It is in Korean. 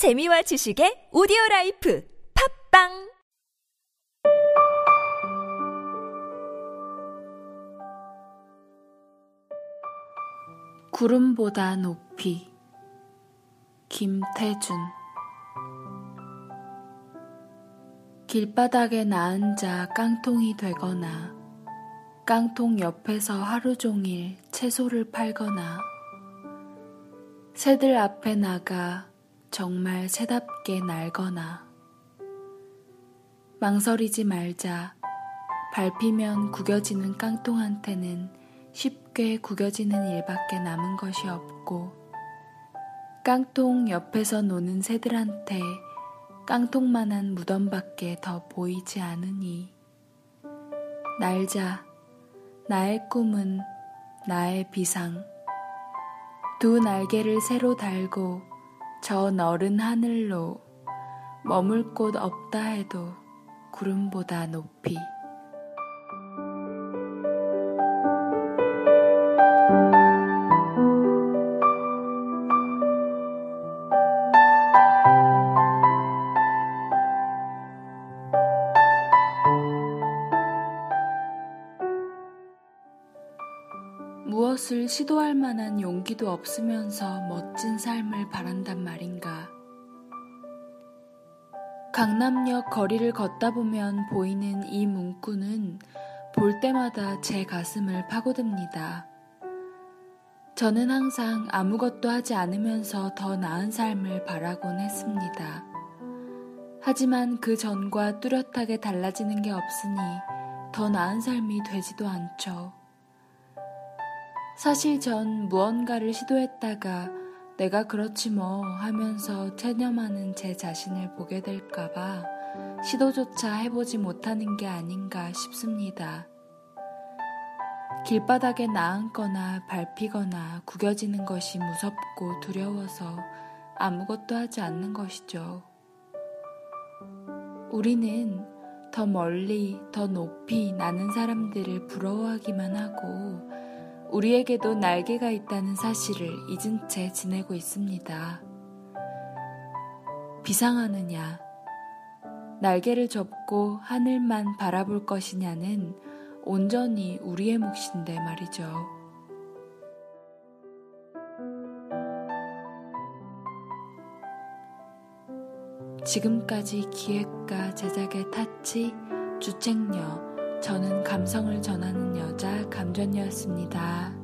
재미와 지식의 오디오 life 팟빵! 구름보다 높이 감태준. 길바닥에 나앉아 깡통이 되거나 깡통 옆에서 하루 종일 채소를 팔거나 새들 앞에 나가 정말 새답게 날거나 망설이지 말자 밟히면 구겨지는 깡통한테는 쉽게 구겨지는 일밖에 남은 것이 없고 깡통 옆에서 노는 새들한테 깡통만한 무덤밖에 더 보이지 않으니 날자 나의 꿈은 나의 비상. 두 날개를 새로 달고 저 너른 하늘로 머물 곳 없다 해도 구름보다 높이 무엇을 시도할 만한 용기도 없으면서 멋진 삶을 바란단 말인가. 강남역 거리를 걷다 보면 보이는 이 문구는 볼 때마다 제 가슴을 파고듭니다. 저는 항상 아무것도 하지 않으면서 더 나은 삶을 바라곤 했습니다. 하지만 그 전과 뚜렷하게 달라지는 게 없으니 더 나은 삶이 되지도 않죠. 사실 전 무언가를 시도했다가 내가 그렇지 뭐 하면서 체념하는 제 자신을 보게 될까봐 시도조차 해보지 못하는 게 아닌가 싶습니다. 길바닥에 나앉거나 밟히거나 구겨지는 것이 무섭고 두려워서 아무것도 하지 않는 것이죠. 우리는 더 멀리, 더 높이 나는 사람들을 부러워하기만 하고 우리에게도 날개가 있다는 사실을 잊은 채 지내고 있습니다. 비상하느냐, 날개를 접고 하늘만 바라볼 것이냐는 온전히 우리의 몫인데 말이죠. 지금까지 기획과 제작의 타치, 주책녀, 저는 감성을 전하는 여자 감전이었습니다.